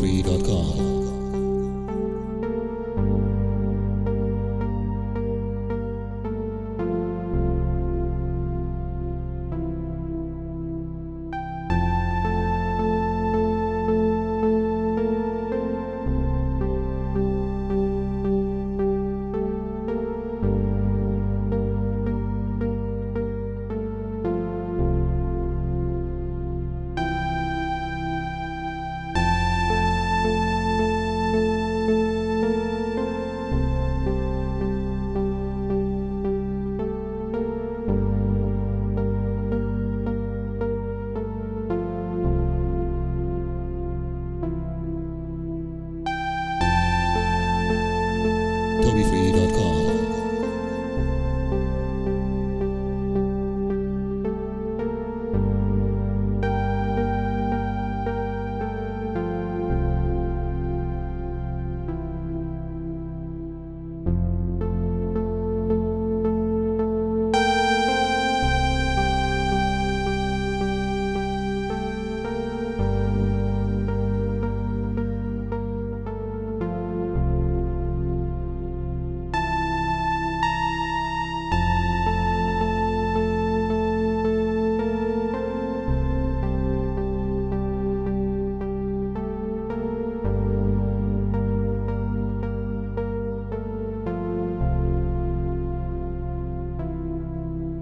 Free.com. weekly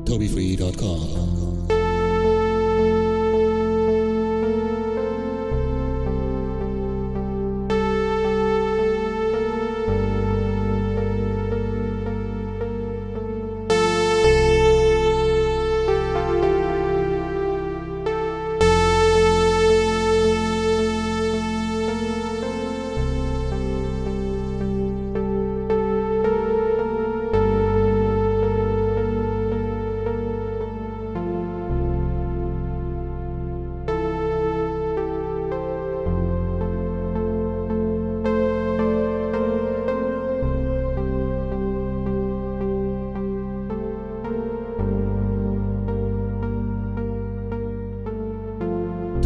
TobyFree.com.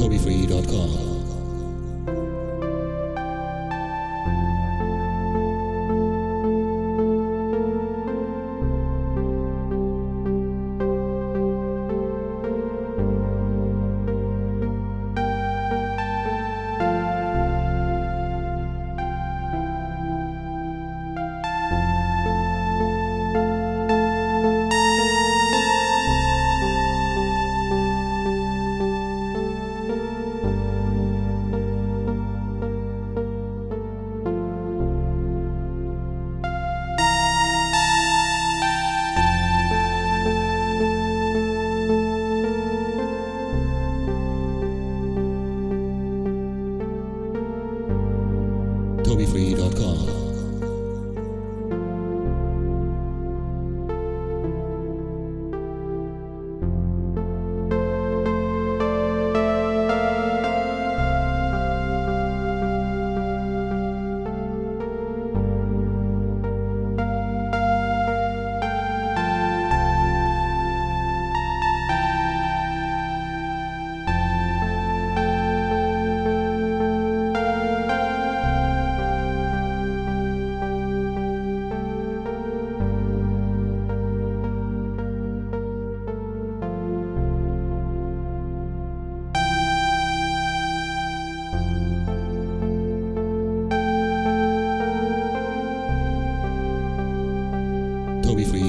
TobyFree.com. KobeFree.com. Toby Free.